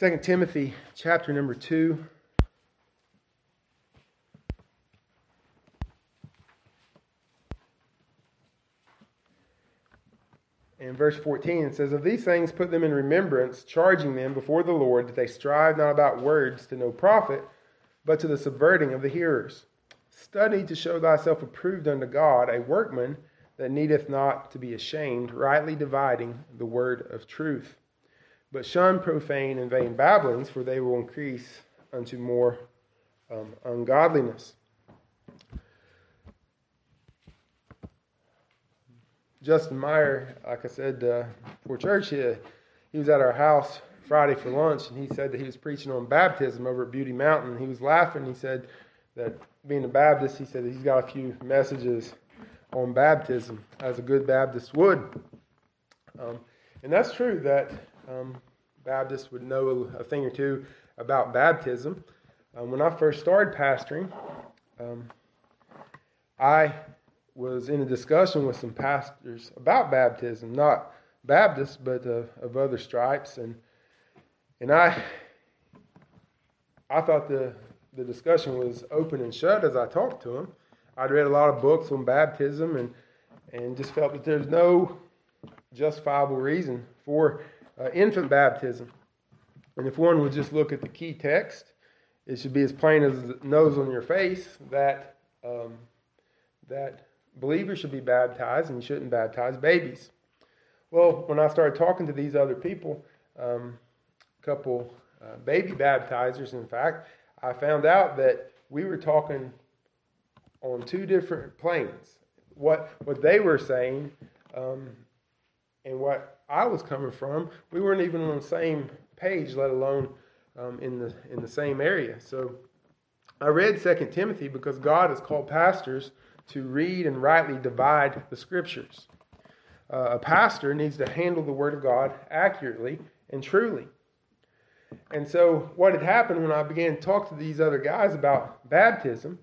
2 Timothy chapter number 2. In verse 14, it says, Of these things put them in remembrance, charging them before the Lord that they strive not about words to no profit, but to the subverting of the hearers. Study to show thyself approved unto God, a workman that needeth not to be ashamed, rightly dividing the word of truth. But shun profane and vain babblings, for they will increase unto more um, ungodliness. Justin Meyer, like I said uh, before church, he, he was at our house Friday for lunch, and he said that he was preaching on baptism over at Beauty Mountain. He was laughing. He said that being a Baptist, he said that he's got a few messages on baptism, as a good Baptist would. Um, and that's true that um, Baptists would know a thing or two about baptism. Um, when I first started pastoring, um, I was in a discussion with some pastors about baptism, not Baptists, but uh, of other stripes, and and I I thought the the discussion was open and shut as I talked to them. I'd read a lot of books on baptism and and just felt that there's no justifiable reason for uh, infant baptism. And if one would just look at the key text, it should be as plain as the nose on your face that um, that believers should be baptized and you shouldn't baptize babies. Well, when I started talking to these other people, um, a couple uh, baby baptizers, in fact, I found out that we were talking on two different planes. What what they were saying um, and what I was coming from, we weren't even on the same page, let alone um, in the in the same area. So I read Second Timothy because God has called pastors to read and rightly divide the scriptures. Uh, a pastor needs to handle the Word of God accurately and truly. And so, what had happened when I began to talk to these other guys about baptism,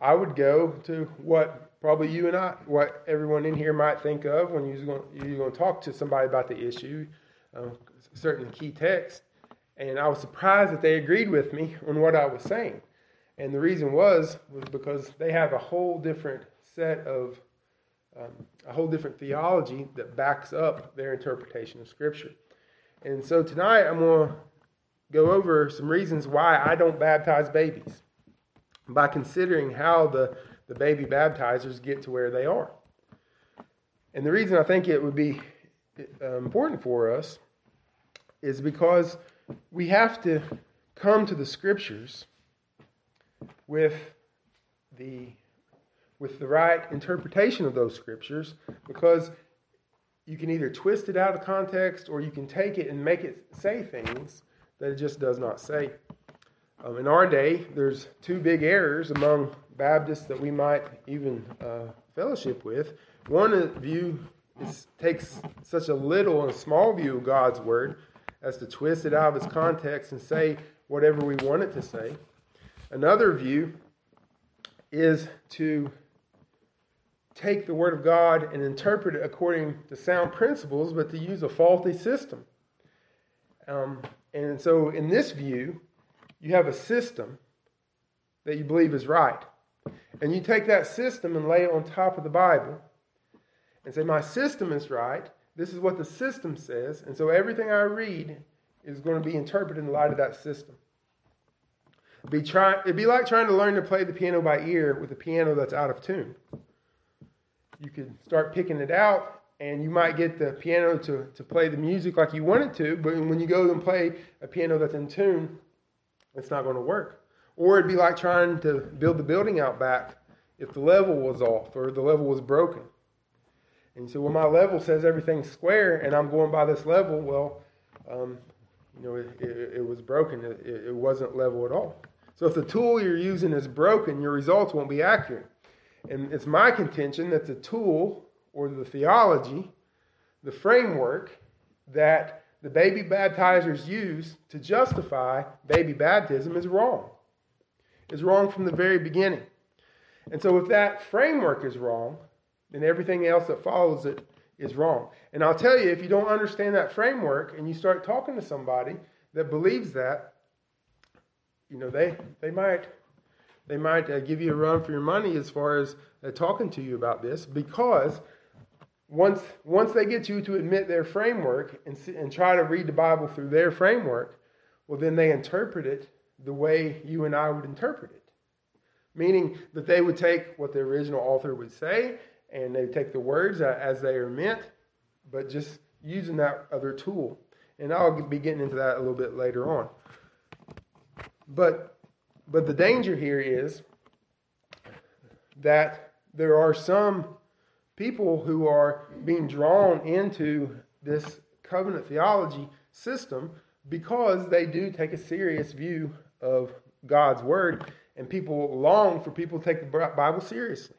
I would go to what probably you and I, what everyone in here might think of when you're going, you're going to talk to somebody about the issue, uh, certain key text. And I was surprised that they agreed with me on what I was saying. And the reason was was because they have a whole different set of um, a whole different theology that backs up their interpretation of Scripture. And so tonight I'm going to go over some reasons why I don't baptize babies by considering how the, the baby baptizers get to where they are. And the reason I think it would be uh, important for us is because we have to come to the Scriptures with the with the right interpretation of those scriptures because you can either twist it out of context or you can take it and make it say things that it just does not say. Um, in our day, there's two big errors among Baptists that we might even uh, fellowship with. One view is, takes such a little and small view of God's word as to twist it out of its context and say whatever we want it to say. Another view is to take the Word of God and interpret it according to sound principles, but to use a faulty system. Um, and so, in this view, you have a system that you believe is right. And you take that system and lay it on top of the Bible and say, My system is right. This is what the system says. And so, everything I read is going to be interpreted in light of that system. Be try, it'd be like trying to learn to play the piano by ear with a piano that's out of tune. You could start picking it out, and you might get the piano to, to play the music like you want it to, but when you go and play a piano that's in tune, it's not going to work. Or it'd be like trying to build the building out back if the level was off or the level was broken. And so, well, my level says everything's square, and I'm going by this level. Well, um, you know, it, it, it was broken. It, it wasn't level at all. So if the tool you're using is broken, your results won't be accurate. And it's my contention that the tool or the theology, the framework that the baby baptizers use to justify baby baptism is wrong. Is wrong from the very beginning. And so if that framework is wrong, then everything else that follows it is wrong. And I'll tell you, if you don't understand that framework and you start talking to somebody that believes that, you know, they they might they might uh, give you a run for your money as far as uh, talking to you about this because once once they get you to admit their framework and and try to read the Bible through their framework, well then they interpret it the way you and I would interpret it. Meaning that they would take what the original author would say and they take the words as they are meant, but just using that other tool. And I'll be getting into that a little bit later on. But but the danger here is that there are some people who are being drawn into this covenant theology system because they do take a serious view of God's word, and people long for people to take the Bible seriously.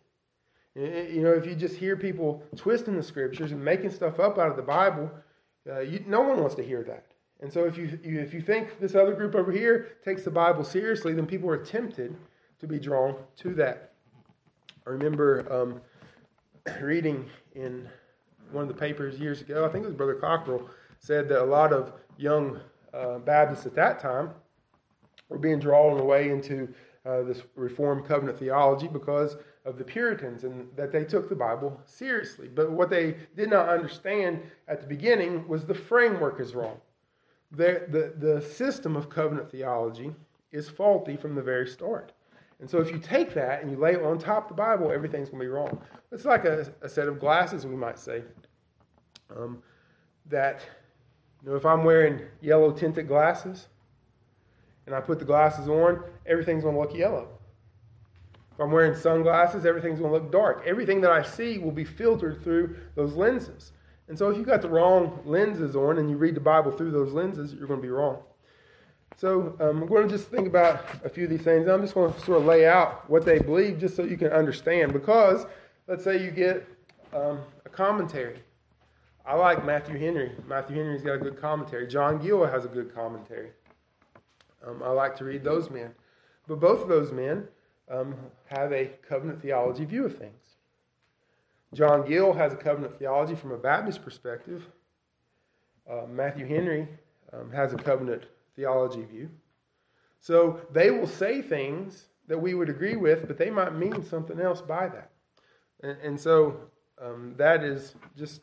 You know, if you just hear people twisting the scriptures and making stuff up out of the Bible, uh, you, no one wants to hear that. And so, if you, you, if you think this other group over here takes the Bible seriously, then people are tempted to be drawn to that. I remember um, reading in one of the papers years ago, I think it was Brother Cockrell, said that a lot of young uh, Baptists at that time were being drawn away into uh, this Reformed covenant theology because of the Puritans and that they took the Bible seriously. But what they did not understand at the beginning was the framework is wrong. The, the, the system of covenant theology is faulty from the very start. And so if you take that and you lay it on top of the Bible, everything's going to be wrong. It's like a, a set of glasses, we might say. Um, that, you know, if I'm wearing yellow tinted glasses, and I put the glasses on, everything's going to look yellow. If I'm wearing sunglasses, everything's going to look dark. Everything that I see will be filtered through those lenses. And so if you've got the wrong lenses on and you read the Bible through those lenses, you're going to be wrong. So um, I'm going to just think about a few of these things. I'm just going to sort of lay out what they believe just so you can understand. Because let's say you get um, a commentary. I like Matthew Henry. Matthew Henry's got a good commentary. John Gill has a good commentary. Um, I like to read those men. But both of those men um, have a covenant theology view of things. John Gill has a covenant theology from a Baptist perspective. Uh, Matthew Henry um, has a covenant theology view. So they will say things that we would agree with, but they might mean something else by that. And, and so um, that is just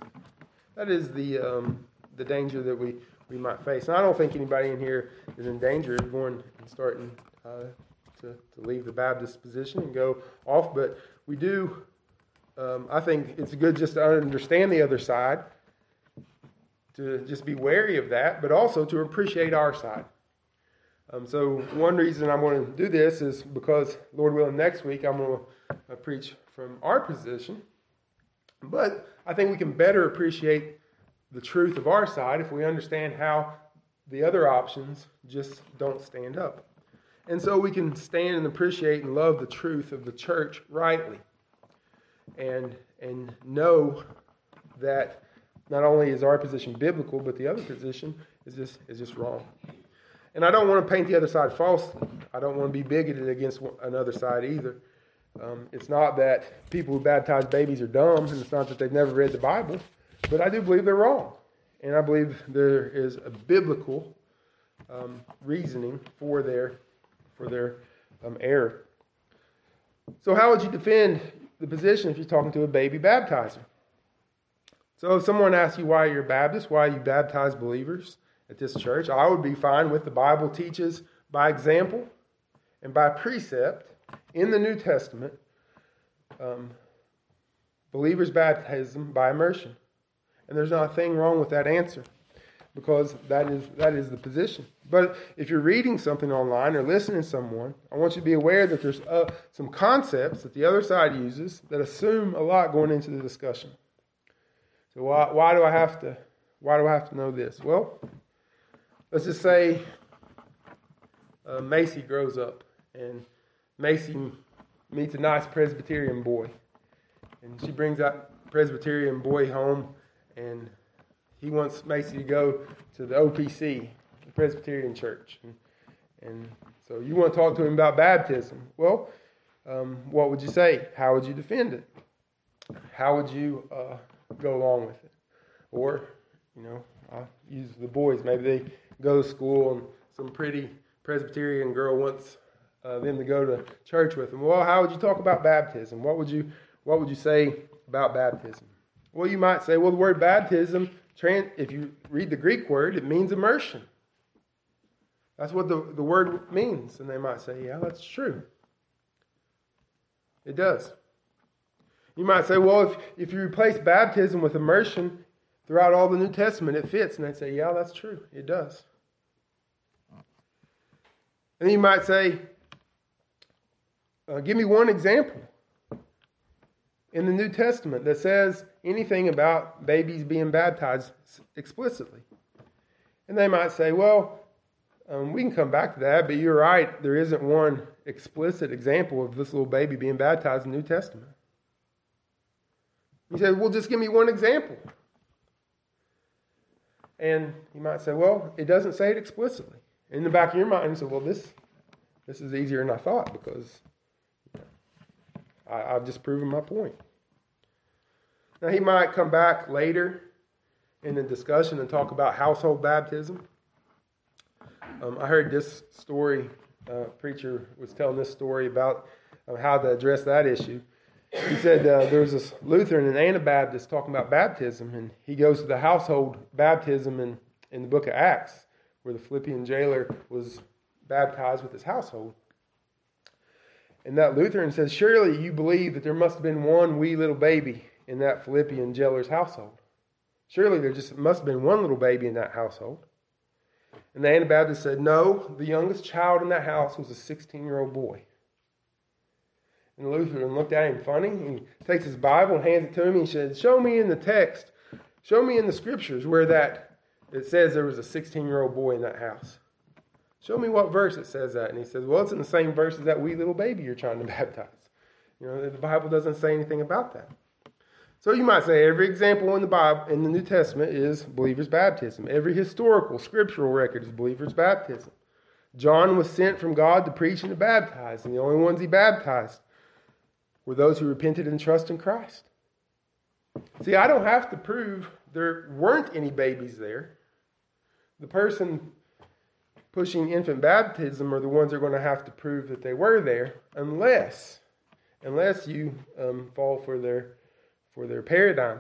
that is the um, the danger that we we might face. And I don't think anybody in here is in danger of going and starting uh, to, to leave the Baptist position and go off, but we do. Um, I think it's good just to understand the other side, to just be wary of that, but also to appreciate our side. Um, so one reason I'm going to do this is because, Lord willing, next week I'm going to uh, preach from our position. But I think we can better appreciate the truth of our side if we understand how the other options just don't stand up. And so we can stand and appreciate and love the truth of the church rightly. And and know that not only is our position biblical, but the other position is just is just wrong. And I don't want to paint the other side falsely. I don't want to be bigoted against another side either. Um, it's not that people who baptize babies are dumb, and it's not that they've never read the Bible. But I do believe they're wrong. And I believe there is a biblical um, reasoning for their, for their um, error. So, how would you defend the position if you're talking to a baby baptizer? So, if someone asks you why you're Baptist, why you baptize believers at this church, I would be fine with the Bible teaches by example and by precept in the New Testament um, believers' baptism by immersion. And there's not a thing wrong with that answer because that is, that is the position. But if you're reading something online or listening to someone, I want you to be aware that there's uh, some concepts that the other side uses that assume a lot going into the discussion. So why, why do I have to why do I have to know this? Well, let's just say uh, Macy grows up and Macy meets a nice Presbyterian boy, and she brings that Presbyterian boy home and he wants Macy to go to the OPC, the Presbyterian Church. And, and so you want to talk to him about baptism. Well, um, what would you say? How would you defend it? How would you uh, go along with it? Or, you know, I'll use the boys. Maybe they go to school, and some pretty Presbyterian girl wants uh, them to go to church with them. Well, how would you talk about baptism? What would you What would you say about baptism? Well, you might say, well, the word baptism, if you read the Greek word, it means immersion. That's what the, the word means. And they might say, yeah, that's true. It does. You might say, well, if, if you replace baptism with immersion throughout all the New Testament, it fits. And they'd say, yeah, that's true. It does. And you might say, uh, give me one example in the New Testament that says anything about babies being baptized explicitly. And they might say, well, um, we can come back to that, but you're right, there isn't one explicit example of this little baby being baptized in the New Testament. He said, well, just give me one example. And you might say, well, it doesn't say it explicitly. In the back of your mind, you say, well, this, this is easier than I thought because I, I've just proven my point. Now, he might come back later in the discussion and talk about household baptism. Um, I heard this story, uh, preacher was telling this story about uh, how to address that issue. He said uh, there was this Lutheran and Anabaptist talking about baptism, and he goes to the household baptism in, in the book of Acts, where the Philippian jailer was baptized with his household. And that Lutheran says, Surely you believe that there must have been one wee little baby in that Philippian jailer's household. Surely there just must have been one little baby in that household. And the Anabaptist said, No, the youngest child in that house was a 16 year old boy. And the Lutheran looked at him funny. He takes his Bible and hands it to him. He said, Show me in the text, show me in the scriptures where that it says there was a 16 year old boy in that house. Show me what verse it says that. And he says, Well, it's in the same verse as that wee little baby you're trying to baptize. You know, the Bible doesn't say anything about that. So you might say every example in the Bible in the New Testament is believers' baptism. Every historical, scriptural record is believers' baptism. John was sent from God to preach and to baptize, and the only ones he baptized were those who repented and trust in Christ. See, I don't have to prove there weren't any babies there. The person pushing infant baptism are the ones that are going to have to prove that they were there, unless, unless you um, fall for their for their paradigm.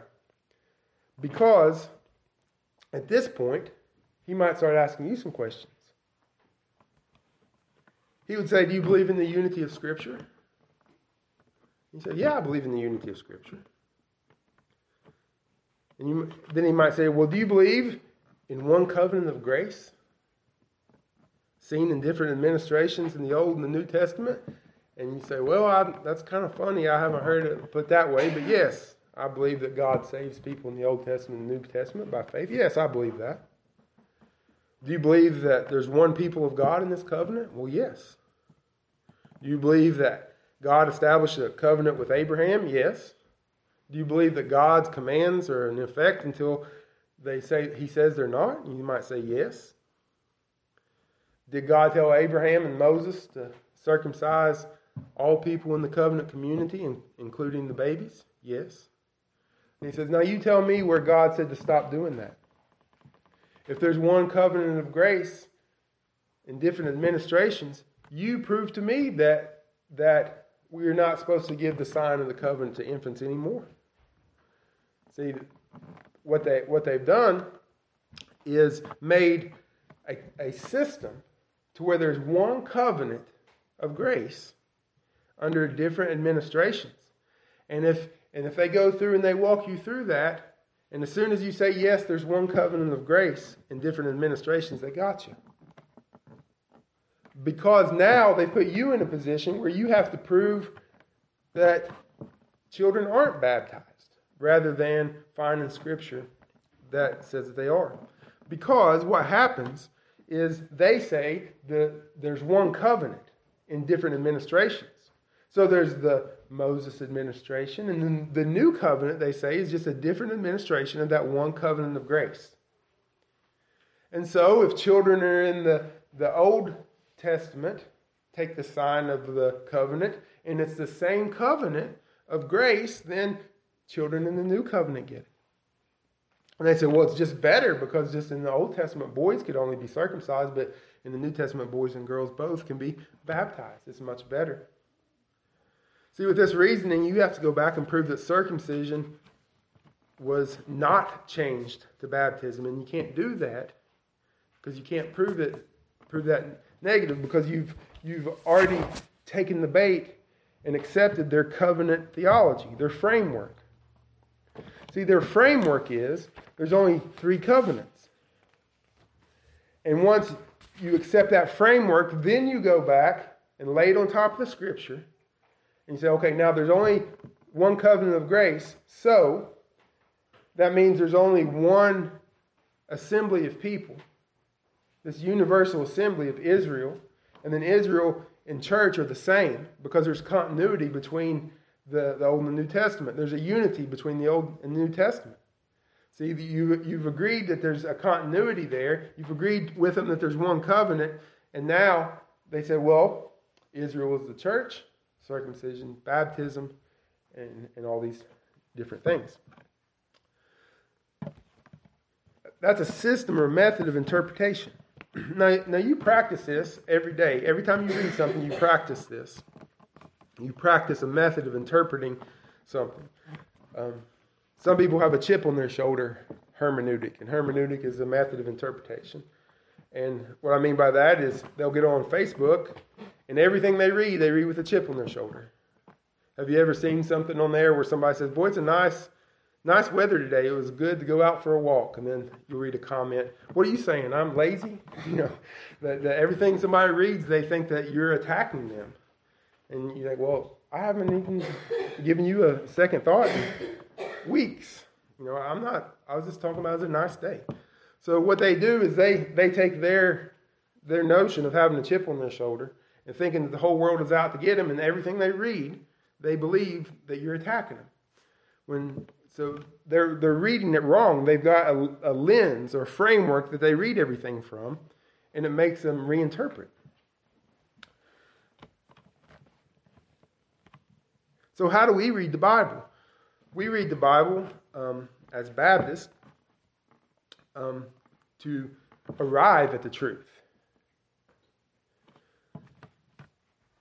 Because at this point, he might start asking you some questions. He would say, Do you believe in the unity of Scripture? You say, Yeah, I believe in the unity of Scripture. And you, then he might say, Well, do you believe in one covenant of grace? Seen in different administrations in the Old and the New Testament? And you say, Well, I, that's kind of funny. I haven't heard it put that way, but yes, I believe that God saves people in the Old Testament and New Testament by faith. Yes, I believe that. Do you believe that there's one people of God in this covenant? Well, yes. Do you believe that God established a covenant with Abraham? Yes. Do you believe that God's commands are in effect until they say he says they're not? You might say yes. Did God tell Abraham and Moses to circumcise all people in the covenant community, including the babies? Yes. He says, Now you tell me where God said to stop doing that. If there's one covenant of grace in different administrations, you prove to me that that we're not supposed to give the sign of the covenant to infants anymore. See, what they what they've done is made a, a system to where there's one covenant of grace under different administrations. And if and if they go through and they walk you through that, and as soon as you say, yes, there's one covenant of grace in different administrations, they got you. Because now they put you in a position where you have to prove that children aren't baptized rather than finding scripture that says that they are. Because what happens is they say that there's one covenant in different administrations. So there's the Moses administration, and then the new covenant, they say, is just a different administration of that one covenant of grace. And so if children are in the, the Old Testament, take the sign of the covenant, and it's the same covenant of grace, then children in the new covenant get it. And they said, well, it's just better because just in the Old Testament, boys could only be circumcised, but in the New Testament, boys and girls both can be baptized. It's much better. See, with this reasoning, you have to go back and prove that circumcision was not changed to baptism, and you can't do that because you can't prove it, prove that negative because you've you've already taken the bait and accepted their covenant theology, their framework. See, their framework is there's only three covenants. And once you accept that framework, then you go back and lay it on top of the scripture. And you say, okay, now there's only one covenant of grace. So that means there's only one assembly of people, this universal assembly of Israel. And then Israel and church are the same because there's continuity between the, the Old and the New Testament. There's a unity between the Old and New Testament. See, you, you've agreed that there's a continuity there. You've agreed with them that there's one covenant. And now they say, well, Israel is the church, circumcision, baptism, and, and all these different things. That's a system or method of interpretation. Now, now you practice this every day. Every time you read something, you practice this. You practice a method of interpreting something. Um, some people have a chip on their shoulder, hermeneutic, and hermeneutic is a method of interpretation. And what I mean by that is they'll get on Facebook, and everything they read, they read with a chip on their shoulder. Have you ever seen something on there where somebody says, "Boy, it's a nice, nice weather today. It was good to go out for a walk," and then you read a comment, "What are you saying? I'm lazy." You know, that, that everything somebody reads, they think that you're attacking them, and you're like, "Well, I haven't even given you a second thought." weeks. You know, I'm not, I was just talking about it as a nice day. So what they do is they, they take their, their notion of having a chip on their shoulder and thinking that the whole world is out to get them and everything they read, they believe that you're attacking them. When, so they're, they're reading it wrong. They've got a, a lens or framework that they read everything from, and it makes them reinterpret. So, how do we read the Bible? we read the Bible um, as Baptists um, to arrive at the truth.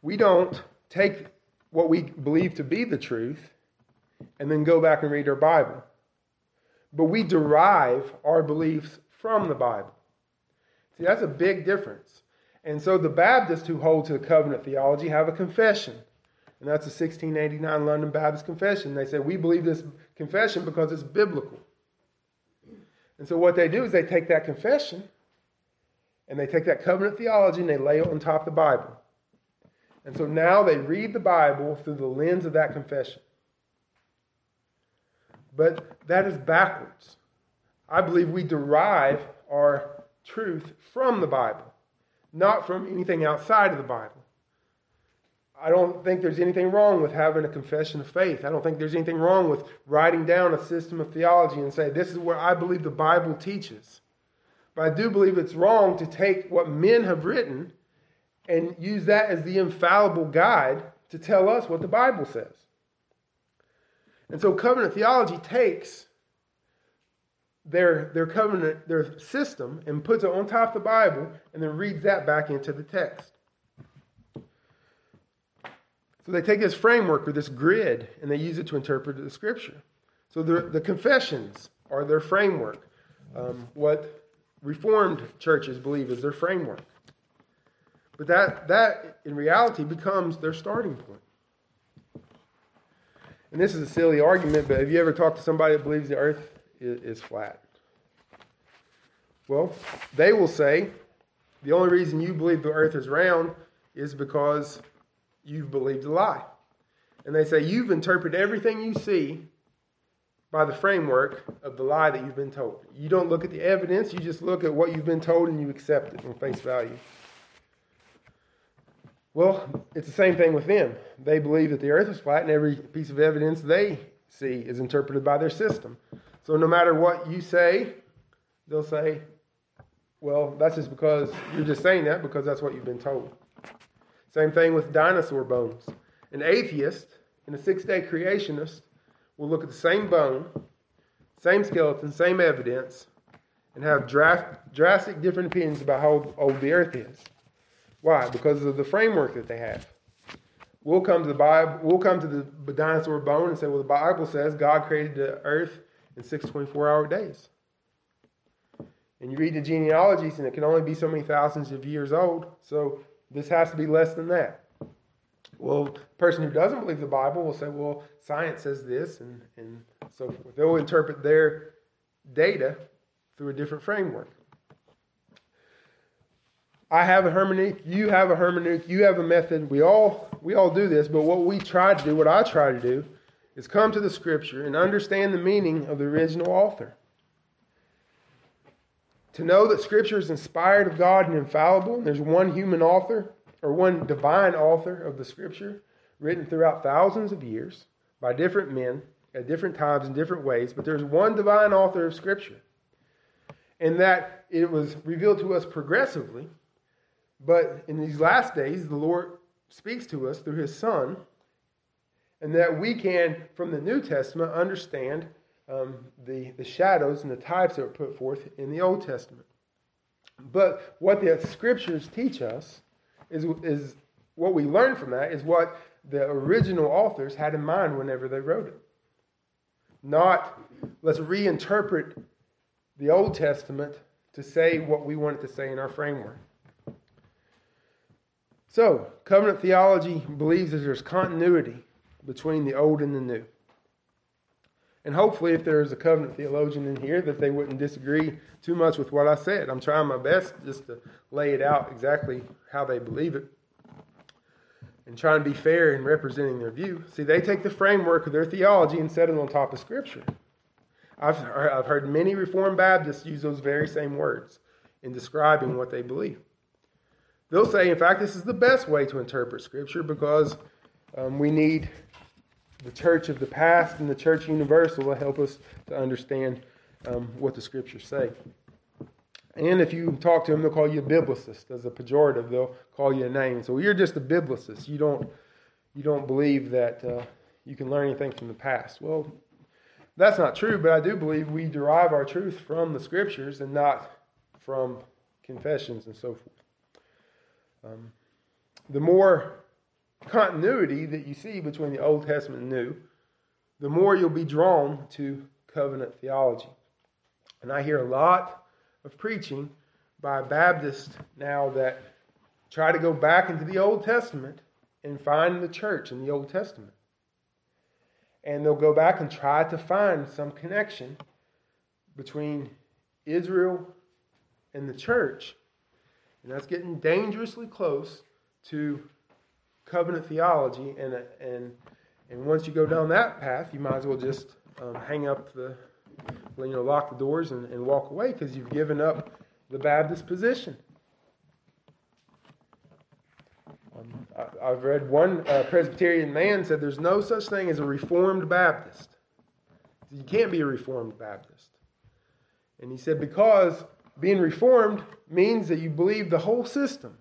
We don't take what we believe to be the truth and then go back and read our Bible. But we derive our beliefs from the Bible. See, that's a big difference. And so the Baptists who hold to the covenant theology have a confession. And that's a 1689 London Baptist Confession. They say, We believe this confession because it's biblical. And so what they do is they take that confession and they take that covenant theology and they lay it on top of the Bible. And so now they read the Bible through the lens of that confession. But that is backwards. I believe we derive our truth from the Bible, not from anything outside of the Bible. I don't think there's anything wrong with having a confession of faith. I don't think there's anything wrong with writing down a system of theology and say, this is what I believe the Bible teaches. But I do believe it's wrong to take what men have written and use that as the infallible guide to tell us what the Bible says. And so covenant theology takes their, their covenant, their system, and puts it on top of the Bible and then reads that back into the text. So they take this framework or this grid and they use it to interpret the scripture. So the, the confessions are their framework. Um, what Reformed churches believe is their framework. But that, that, in reality, becomes their starting point. And this is a silly argument, but have you ever talked to somebody that believes the earth is, flat? Well, they will say the only reason you believe the earth is round is because you've believed a lie. And they say you've interpreted everything you see by the framework of the lie that you've been told. You don't look at the evidence, you just look at what you've been told and you accept it on face value. Well, it's the same thing with them. They believe that the earth is flat and every piece of evidence they see is interpreted by their system. So no matter what you say, they'll say, well, that's just because you're just saying that because that's what you've been told. Same thing with dinosaur bones. An atheist and a six day creationist will look at the same bone, same skeleton, same evidence, and have draft, drastic different opinions about how old the earth is. Why? Because of the framework that they have. We'll come to the Bible, we'll come to the dinosaur bone and say, well, the Bible says God created the earth in six 24 hour days. And you read the genealogies, and it can only be so many thousands of years old. So this has to be less than that. Well, the person who doesn't believe the Bible will say, well, science says this, and, and so forth. They'll interpret their data through a different framework. I have a hermeneutic, you have a hermeneutic, you have a method. We all we all do this, but what we try to do, what I try to do, is come to the scripture and understand the meaning of the original author. To know that scripture is inspired of God and infallible, and there's one human author or one divine author of the scripture written throughout thousands of years by different men at different times in different ways, but there's one divine author of scripture. And that it was revealed to us progressively, but in these last days, the Lord speaks to us through his Son, and that we can, from the New Testament, understand um, the, the shadows and the types that were put forth in the Old Testament. But what the scriptures teach us is, is what we learn from that is what the original authors had in mind whenever they wrote it. Not let's reinterpret the Old Testament to say what we want it to say in our framework. So, covenant theology believes that there's continuity between the old and the new. And hopefully, if there's a covenant theologian in here, that they wouldn't disagree too much with what I said. I'm trying my best just to lay it out exactly how they believe it and trying to be fair in representing their view. See, they take the framework of their theology and set it on top of Scripture. I've, I've heard many Reformed Baptists use those very same words in describing what they believe. They'll say, in fact, this is the best way to interpret Scripture because um, we need the church of the past and the church universal to help us to understand um, what the Scriptures say. And if you talk to them, they'll call you a biblicist as a pejorative. They'll call you a name. So you're just a biblicist. You don't you don't believe that uh, you can learn anything from the past. Well, that's not true. But I do believe we derive our truth from the Scriptures and not from confessions and so forth. Um, the more continuity that you see between the Old Testament and New, the more you'll be drawn to covenant theology. And I hear a lot of preaching by Baptists now that try to go back into the Old Testament and find the church in the Old Testament. And they'll go back and try to find some connection between Israel and the church and that's getting dangerously close to covenant theology. And, and, and once you go down that path, you might as well just um, hang up the, you know, lock the doors and, and walk away because you've given up the Baptist position. Um, I, have read one uh, Presbyterian man said there's no such thing as a Reformed Baptist. You can't be a Reformed Baptist. And he said because being reformed means that you believe the whole system.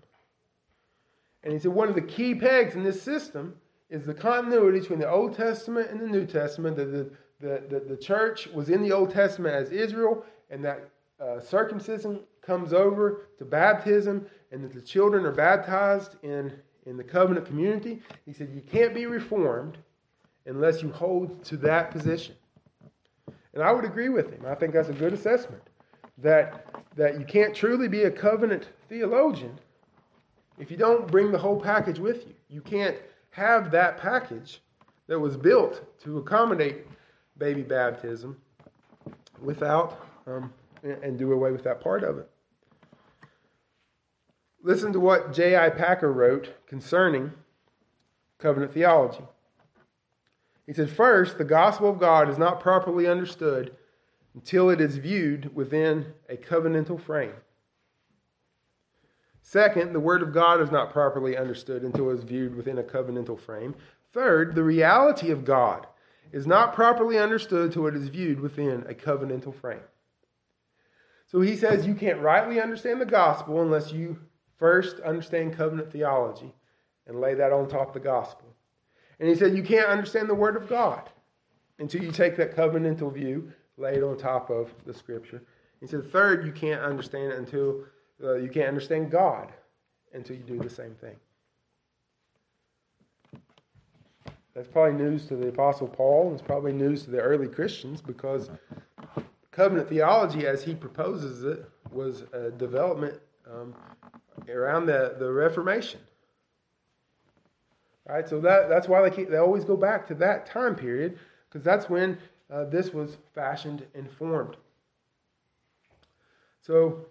And he said one of the key pegs in this system is the continuity between the Old Testament and the New Testament. That the, the, the, the church was in the Old Testament as Israel, and that uh, circumcision comes over to baptism, and that the children are baptized in, in the covenant community. He said you can't be reformed unless you hold to that position. And I would agree with him. I think that's a good assessment that, that you can't truly be a covenant theologian if you don't bring the whole package with you. You can't have that package that was built to accommodate baby baptism without um, and do away with that part of it. Listen to what J.I. Packer wrote concerning covenant theology. He said, First, the gospel of God is not properly understood until it is viewed within a covenantal frame. Second, the Word of God is not properly understood until it is viewed within a covenantal frame. Third, the reality of God is not properly understood until it is viewed within a covenantal frame. So he says you can't rightly understand the gospel unless you first understand covenant theology and lay that on top of the gospel. And he said you can't understand the Word of God until you take that covenantal view laid on top of the Scripture. He said, third, you can't understand it until uh, you can't understand God until you do the same thing. That's probably news to the Apostle Paul, and it's probably news to the early Christians because covenant theology, as he proposes it, was a development um, around the, the Reformation. Right, so that, that's why they, keep, they always go back to that time period because that's when uh, this was fashioned and formed. So,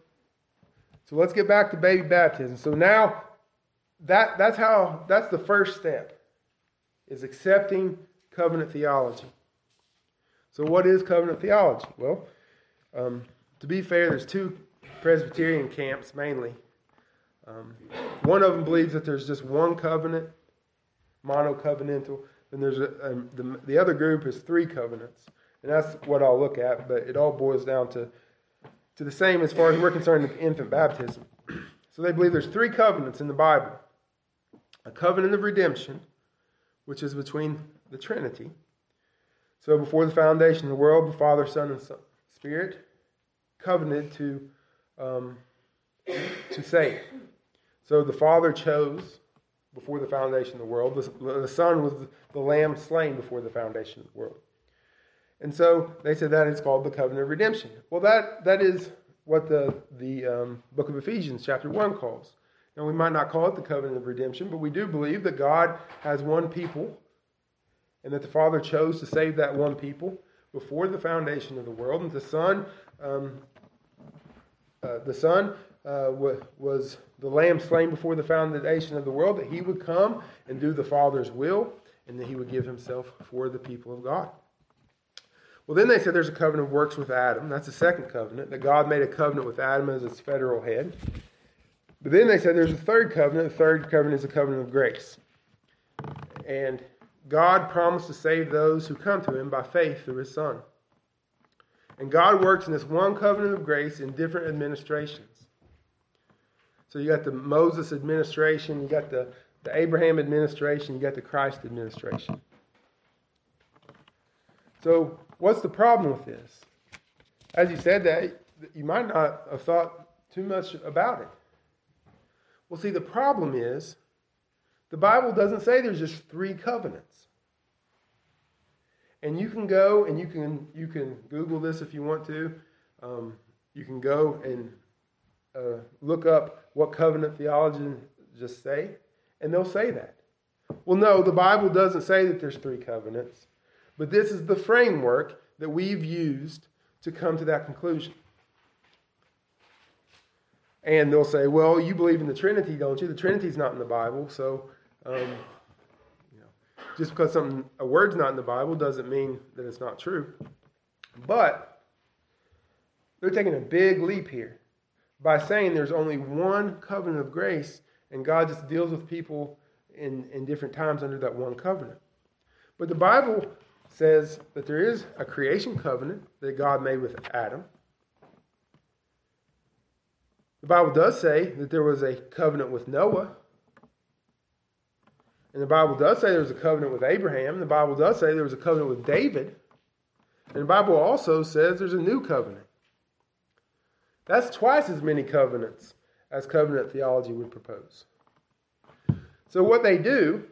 so let's get back to baby baptism. So now, that that's how that's the first step, is accepting covenant theology. So what is covenant theology? Well, um, to be fair, there's two Presbyterian camps mainly. Um, one of them believes that there's just one covenant, monocovenantal. Then there's a, um, the, the other group is three covenants, and that's what I'll look at. But it all boils down to to the same as far as we're concerned with infant baptism. So they believe there's three covenants in the Bible a covenant of redemption, which is between the Trinity. So before the foundation of the world, the Father, Son, and Spirit covenanted to, um, to save. So the Father chose before the foundation of the world. The, the Son was the lamb slain before the foundation of the world. And so they said that is called the covenant of redemption. Well, that, that is what the, the um, book of Ephesians, chapter 1, calls. Now, we might not call it the covenant of redemption, but we do believe that God has one people and that the Father chose to save that one people before the foundation of the world. And the Son, um, uh, the Son uh, was the lamb slain before the foundation of the world, that he would come and do the Father's will, and that he would give himself for the people of God. Well, then they said there's a covenant of works with Adam. That's the second covenant, that God made a covenant with Adam as its federal head. But then they said there's a third covenant. The third covenant is a covenant of grace. And God promised to save those who come to him by faith through his Son. And God works in this one covenant of grace in different administrations. So you got the Moses administration, you got the, the Abraham administration, you got the Christ administration. So What's the problem with this? As you said that, you might not have thought too much about it. Well, see, the problem is the Bible doesn't say there's just three covenants. And you can go and you can you can Google this if you want to. Um, you can go and uh, look up what covenant theologians just say, and they'll say that. Well, no, the Bible doesn't say that there's three covenants. But this is the framework that we've used to come to that conclusion. And they'll say, well, you believe in the Trinity, don't you? The Trinity's not in the Bible, so um, just because something a word's not in the Bible doesn't mean that it's not true. But they're taking a big leap here by saying there's only one covenant of grace, and God just deals with people in, in different times under that one covenant. But the Bible says that there is a creation covenant that God made with Adam. The Bible does say that there was a covenant with Noah. And the Bible does say there was a covenant with Abraham. The Bible does say there was a covenant with David. And the Bible also says there's a new covenant. That's twice as many covenants as covenant theology would propose. So, what they do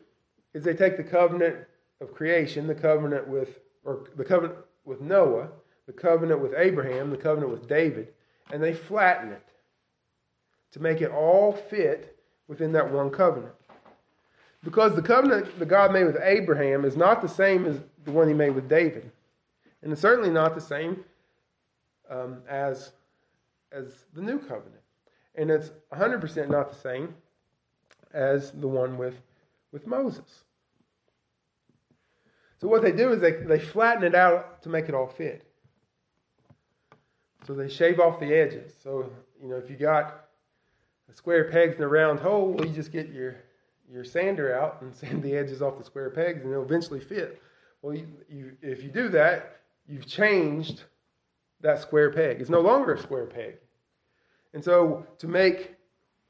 is they take the covenant of creation, the covenant with, or the covenant with Noah, the covenant with Abraham, the covenant with David, and they flatten it to make it all fit within that one covenant. Because the covenant that God made with Abraham is not the same as the one he made with David. And it's certainly not the same um, as, as the new covenant. And it's 100% not the same as the one with, with Moses. So what they do is they, they flatten it out to make it all fit. So they shave off the edges. So, you know, if you got a square pegs in a round hole, well, you just get your, your sander out and sand the edges off the square pegs and it'll eventually fit. Well, you, you, if you do that, you've changed that square peg. It's no longer a square peg. And so to make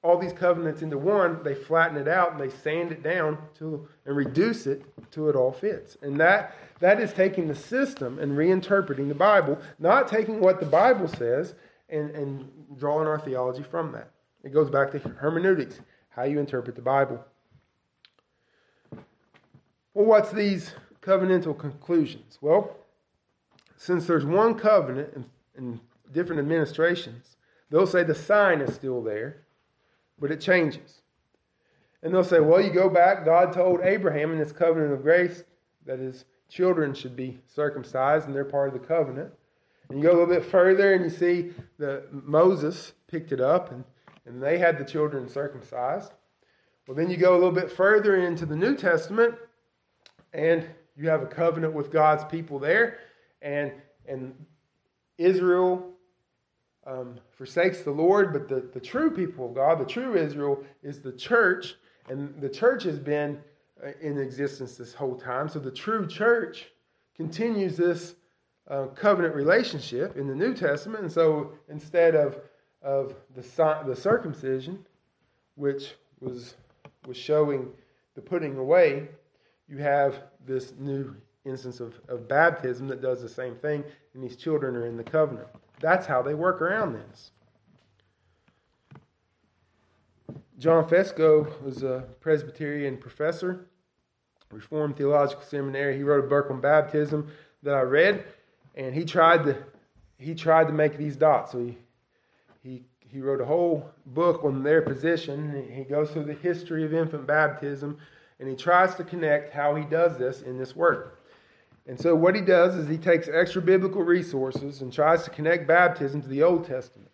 all these covenants into one, they flatten it out and they sand it down to and reduce it to it all fits. And that that is taking the system and reinterpreting the Bible, not taking what the Bible says and, and drawing our theology from that. It goes back to hermeneutics, how you interpret the Bible. Well, what's these covenantal conclusions? Well, since there's one covenant in, in different administrations, they'll say the sign is still there but it changes. And they'll say, well, you go back, God told Abraham in this covenant of grace that his children should be circumcised, and they're part of the covenant. And you go a little bit further, and you see that Moses picked it up, and, and they had the children circumcised. Well, then you go a little bit further into the New Testament, and you have a covenant with God's people there, and and Israel um, forsakes the Lord, but the, the true people of God, the true Israel, is the church, and the church has been uh, in existence this whole time. So the true church continues this uh, covenant relationship in the New Testament, and so instead of of the the circumcision, which was was showing the putting away, you have this new instance of, of baptism that does the same thing, and these children are in the covenant. That's how they work around this. John Fesko was a Presbyterian professor, Reformed Theological Seminary. He wrote a book on baptism that I read, and he tried to he tried to make these dots. So he he he wrote a whole book on their position. He goes through the history of infant baptism, and he tries to connect how he does this in this work. And so what he does is he takes extra biblical resources and tries to connect baptism to the Old Testament.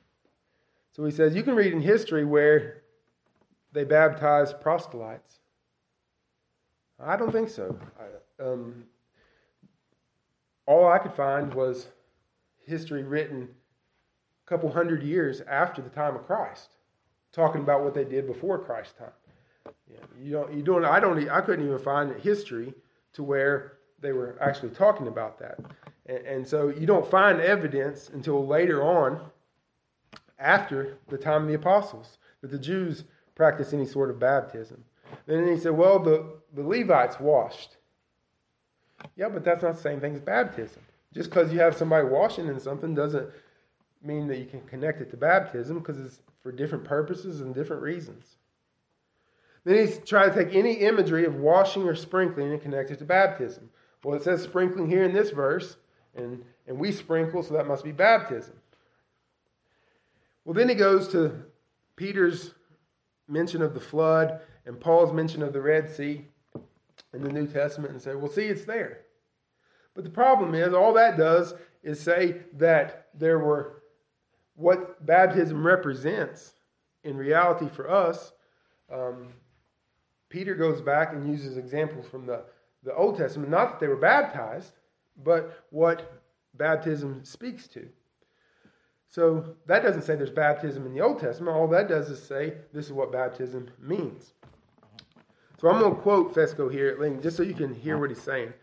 So he says you can read in history where they baptized proselytes. I don't think so. I, um, all I could find was history written a couple hundred years after the time of Christ, talking about what they did before Christ's time. You don't. You don't. I don't. I couldn't even find history to where they were actually talking about that. And, and so you don't find evidence until later on, after the time of the apostles, that the Jews practiced any sort of baptism. Then he said, well, the, the Levites washed. Yeah, but that's not the same thing as baptism. Just because you have somebody washing in something doesn't mean that you can connect it to baptism because it's for different purposes and different reasons. Then he's trying to take any imagery of washing or sprinkling and connect it to baptism. Well, it says sprinkling here in this verse, and, and we sprinkle, so that must be baptism. Well, then he goes to Peter's mention of the flood and Paul's mention of the Red Sea in the New Testament and say, well, see, it's there. But the problem is, all that does is say that there were what baptism represents in reality for us. Um, Peter goes back and uses examples from the the Old Testament, not that they were baptized, but what baptism speaks to. So that doesn't say there's baptism in the Old Testament. All that does is say this is what baptism means. So I'm going to quote Fesko here at length just so you can hear what he's saying.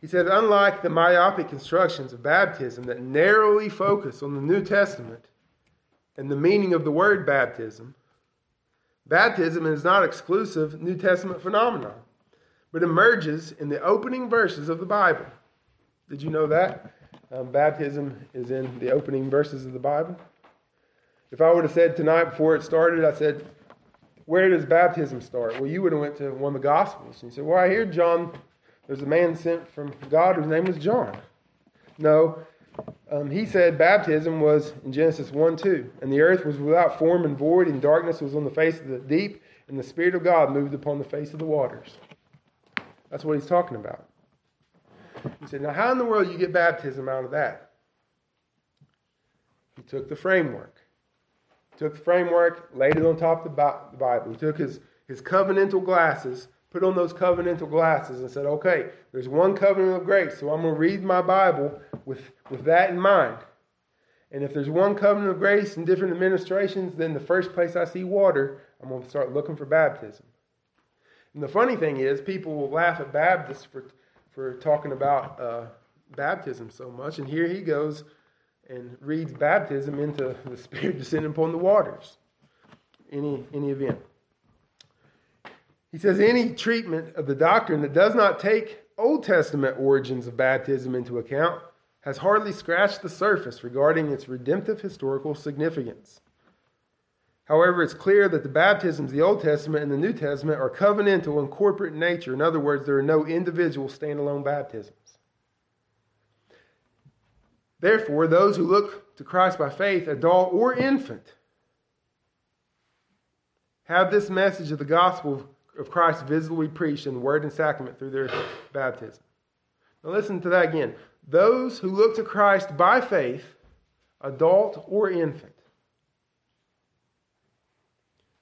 He said, unlike the myopic constructions of baptism that narrowly focus on the New Testament and the meaning of the word baptism, baptism is not exclusive New Testament phenomenon but emerges in the opening verses of the Bible. Did you know that? Um, baptism is in the opening verses of the Bible. If I would have said tonight before it started, I said, where does baptism start? Well, you would have went to one of the Gospels. And you said, well, I hear John, there's a man sent from God whose name was John. No, um, he said baptism was in Genesis 1 2. And the earth was without form and void, and darkness was on the face of the deep, and the Spirit of God moved upon the face of the waters. That's what he's talking about. He said, Now, how in the world you get baptism out of that? He took the framework. Took the framework, laid it on top of the Bible. He took his, his covenantal glasses, put on those covenantal glasses, and said, Okay, there's one covenant of grace, so I'm going to read my Bible with, with that in mind. And if there's one covenant of grace in different administrations, then the first place I see water, I'm going to start looking for baptism. And the funny thing is, people will laugh at Baptists for, for talking about uh, baptism so much. And here he goes and reads baptism into the Spirit descending upon the waters. any, any event. He says any treatment of the doctrine that does not take Old Testament origins of baptism into account has hardly scratched the surface regarding its redemptive historical significance. However, it's clear that the baptisms the Old Testament and the New Testament are covenantal and corporate in nature. In other words, there are no individual standalone baptisms. Therefore, those who look to Christ by faith, adult or infant, have this message of the gospel of Christ visibly preached in word and sacrament through their baptism. Now, listen to that again. Those who look to Christ by faith, adult or infant.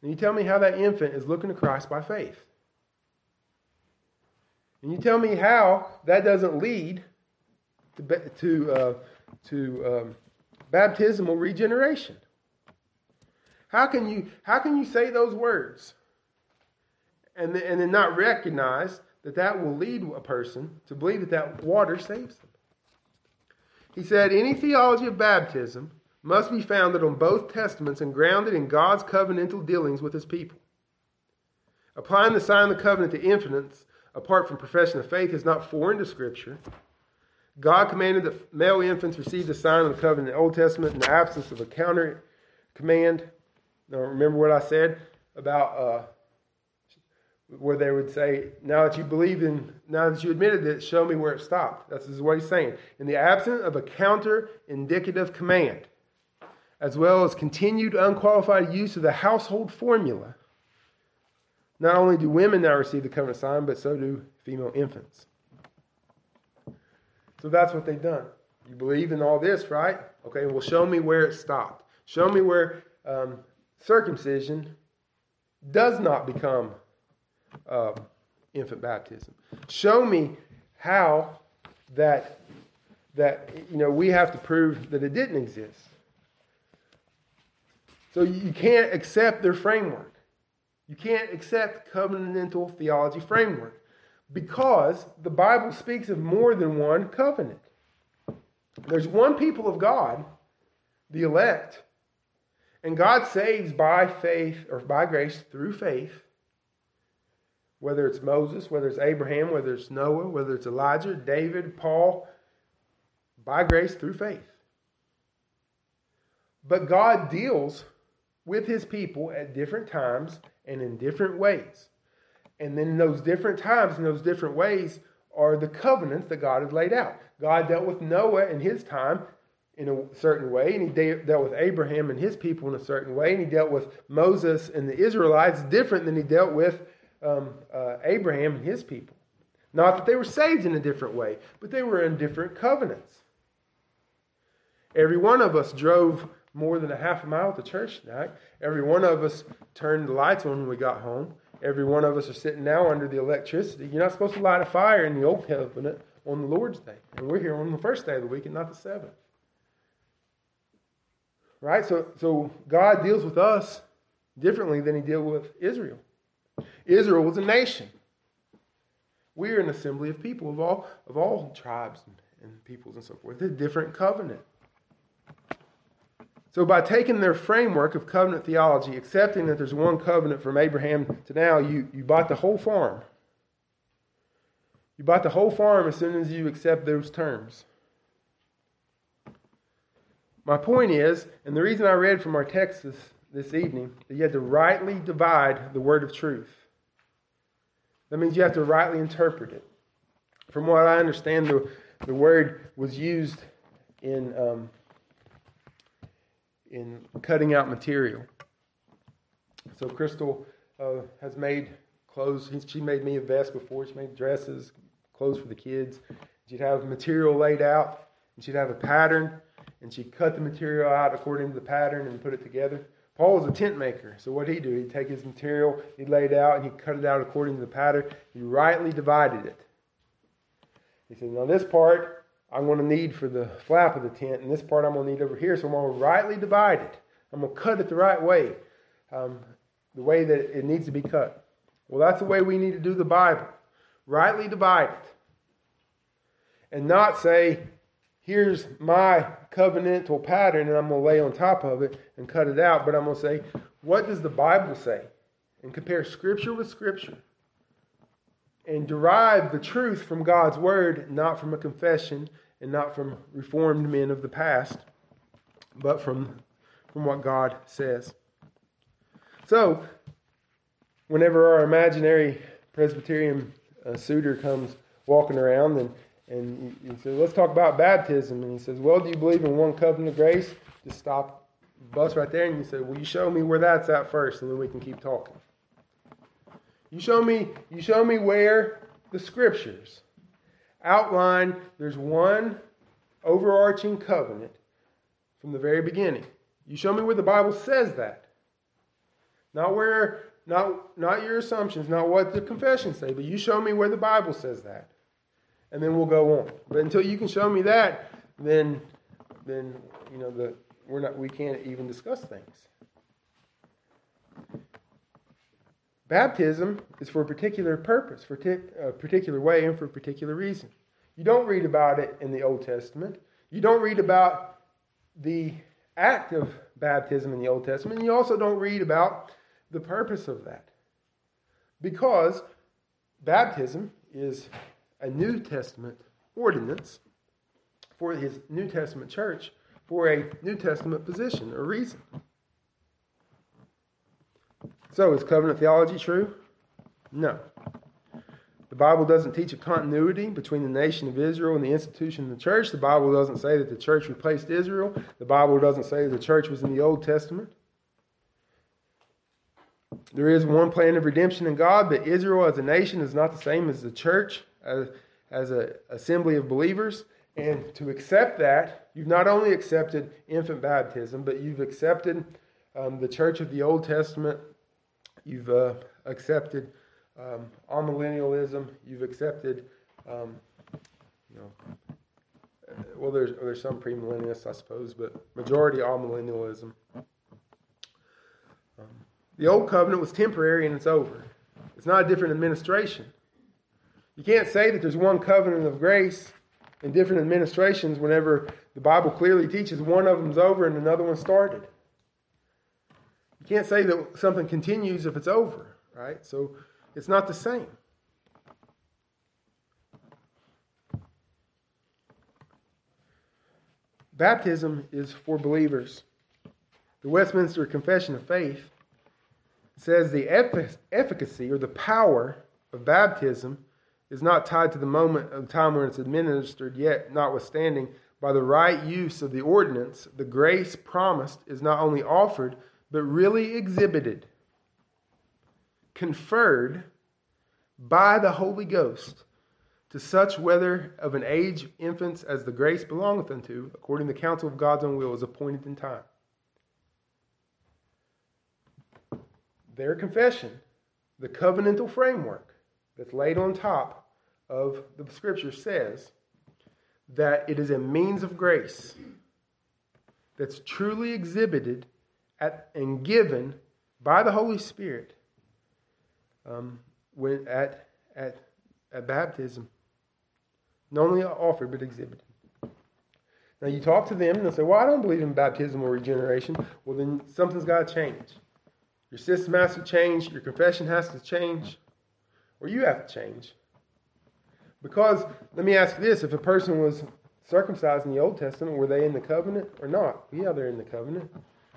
And you tell me how that infant is looking to Christ by faith. And you tell me how that doesn't lead to, to, uh, to um, baptismal regeneration. How can you how can you say those words and then, and then not recognize that that will lead a person to believe that that water saves them? He said, any theology of baptism must be founded on both testaments and grounded in God's covenantal dealings with his people. Applying the sign of the covenant to infants apart from profession of faith is not foreign to Scripture. God commanded that male infants receive the sign of the covenant in the Old Testament in the absence of a counter command. Now, remember what I said about uh, where they would say, Now that you believe in, now that you admitted it, show me where it stopped. That's what he's saying. In the absence of a counter indicative command, as well as continued unqualified use of the household formula, not only do women now receive the covenant sign, but so do female infants. So that's what they've done. You believe in all this, right? Okay, well, show me where it stopped. Show me where um, circumcision does not become uh, infant baptism. Show me how that that you know we have to prove that it didn't exist. So you can't accept their framework. You can't accept covenantal theology framework because the Bible speaks of more than one covenant. There's one people of God, the elect, and God saves by faith or by grace through faith. Whether it's Moses, whether it's Abraham, whether it's Noah, whether it's Elijah, David, Paul, by grace through faith. But God deals with his people at different times and in different ways. And then in those different times, and those different ways, are the covenants that God has laid out. God dealt with Noah in his time in a certain way, and he de- dealt with Abraham and his people in a certain way, and he dealt with Moses and the Israelites different than he dealt with um, uh, Abraham and his people. Not that they were saved in a different way, but they were in different covenants. Every one of us drove more than a half a mile to church tonight. Every one of us turned the lights on when we got home. Every one of us are sitting now under the electricity. You're not supposed to light a fire in the old covenant on the Lord's day. And we're here on the first day of the week and not the seventh. Right? So, so God deals with us differently than he dealt with Israel. Israel was a nation. We are an assembly of people of all, of all tribes and, and peoples and so forth. A different covenant. So, by taking their framework of covenant theology, accepting that there's one covenant from Abraham to now, you, you bought the whole farm. You bought the whole farm as soon as you accept those terms. My point is, and the reason I read from our text this, this evening, that you have to rightly divide the word of truth. That means you have to rightly interpret it. From what I understand, the, the word was used in um, in cutting out material. So Crystal uh, has made clothes. She made me a vest before. She made dresses, clothes for the kids. She'd have material laid out, and she'd have a pattern, and she'd cut the material out according to the pattern and put it together. Paul was a tent maker, so what he'd do, he'd take his material, he'd lay it out, and he'd cut it out according to the pattern. He rightly divided it. He said, "Now this part I'm going to need for the flap of the tent, and this part I'm going to need over here. So I'm going to rightly divide it. I'm going to cut it the right way, um, the way that it needs to be cut. Well, that's the way we need to do the Bible. Rightly divide it. And not say, here's my covenantal pattern, and I'm going to lay on top of it and cut it out. But I'm going to say, what does the Bible say? And compare Scripture with Scripture. And derive the truth from God's Word, not from a confession and not from reformed men of the past, but from, from what God says. So, whenever our imaginary Presbyterian uh, suitor comes walking around and, and you say, let's talk about baptism. And he says, well, do you believe in one covenant of grace? Just stop, bust right there, and you say, well, you show me where that's at first, and then we can keep talking. You show me, you show me where the scriptures outline there's one overarching covenant from the very beginning. You show me where the Bible says that. Not where not not your assumptions, not what the confessions say, but you show me where the Bible says that. And then we'll go on. But until you can show me that, then then you know the we're not we can't even discuss things. Baptism is for a particular purpose, for a particular way, and for a particular reason. You don't read about it in the Old Testament. You don't read about the act of baptism in the Old Testament. You also don't read about the purpose of that. Because baptism is a New Testament ordinance for his New Testament church for a New Testament position or reason. So, is covenant theology true? No. The Bible doesn't teach a continuity between the nation of Israel and the institution of the church. The Bible doesn't say that the church replaced Israel. The Bible doesn't say the church was in the Old Testament. There is one plan of redemption in God, but Israel as a nation is not the same as the church, as, as an assembly of believers. And to accept that, you've not only accepted infant baptism, but you've accepted um, the church of the Old Testament. You've uh, accepted um, amillennialism. You've accepted, um, you know, uh, well, there's there's some premillennialists, I suppose, but majority amillennialism. Um, the old covenant was temporary and it's over. It's not a different administration. You can't say that there's one covenant of grace in different administrations whenever the Bible clearly teaches one of them's over and another one started. You can't say that something continues if it's over, right? So it's not the same. Baptism is for believers. The Westminster Confession of Faith says the efficacy or the power of baptism is not tied to the moment of time when it's administered, yet, notwithstanding, by the right use of the ordinance, the grace promised is not only offered, but really exhibited, conferred by the Holy Ghost to such whether of an age infants as the grace belongeth unto, according to the counsel of God's own will, is appointed in time. their confession, the covenantal framework that's laid on top of the scripture says that it is a means of grace that's truly exhibited at, and given by the Holy Spirit um, when at, at, at baptism. Not only offered, but exhibited. Now you talk to them and they'll say, Well, I don't believe in baptismal regeneration. Well, then something's got to change. Your system has to change, your confession has to change, or you have to change. Because, let me ask this if a person was circumcised in the Old Testament, were they in the covenant or not? Yeah, they're in the covenant.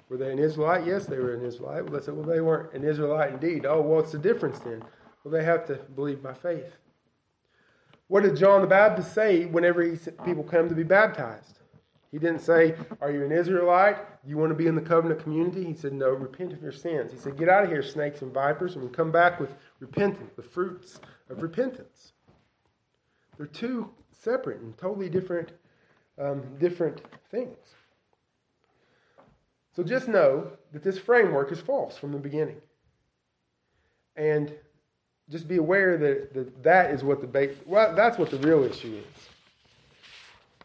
Were they an Israelite? Yes, they were an Israelite. Well, they said, well, they weren't an Israelite indeed. Oh, well, what's the difference then? Well, they have to believe by faith. What did John the Baptist say whenever he, people come to be baptized? He didn't say, Are you an Israelite? You want to be in the covenant community? He said, No, repent of your sins. He said, Get out of here, snakes and vipers, and come back with repentance, the fruits of repentance. They're two separate and totally different, um, different things. So just know that this framework is false from the beginning. And just be aware that that, that is what the base, well, that's what the real issue is.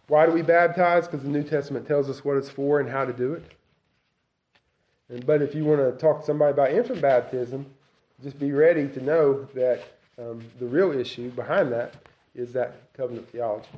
Why do we baptize? Because the New Testament tells us what it's for and how to do it. And, but if you want to talk to somebody about infant baptism, just be ready to know that um, the real issue behind that is that covenant theology.